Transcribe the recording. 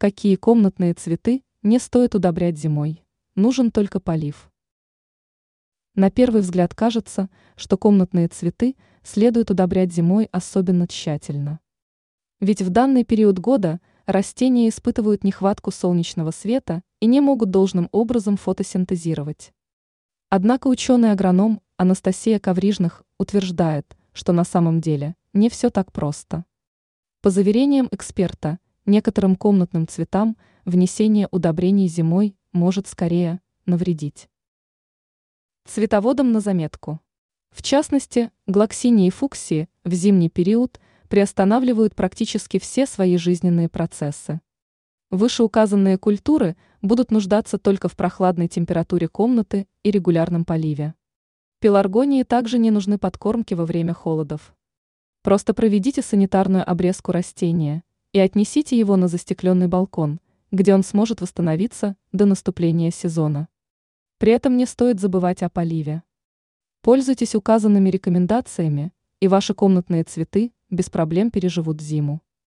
Какие комнатные цветы не стоит удобрять зимой? Нужен только полив. На первый взгляд кажется, что комнатные цветы следует удобрять зимой особенно тщательно. Ведь в данный период года растения испытывают нехватку солнечного света и не могут должным образом фотосинтезировать. Однако ученый-агроном Анастасия Коврижных утверждает, что на самом деле не все так просто. По заверениям эксперта, некоторым комнатным цветам внесение удобрений зимой может скорее навредить. Цветоводам на заметку. В частности, глоксинии и фуксии в зимний период приостанавливают практически все свои жизненные процессы. Вышеуказанные культуры будут нуждаться только в прохладной температуре комнаты и регулярном поливе. Пеларгонии также не нужны подкормки во время холодов. Просто проведите санитарную обрезку растения и отнесите его на застекленный балкон, где он сможет восстановиться до наступления сезона. При этом не стоит забывать о поливе. Пользуйтесь указанными рекомендациями, и ваши комнатные цветы без проблем переживут зиму.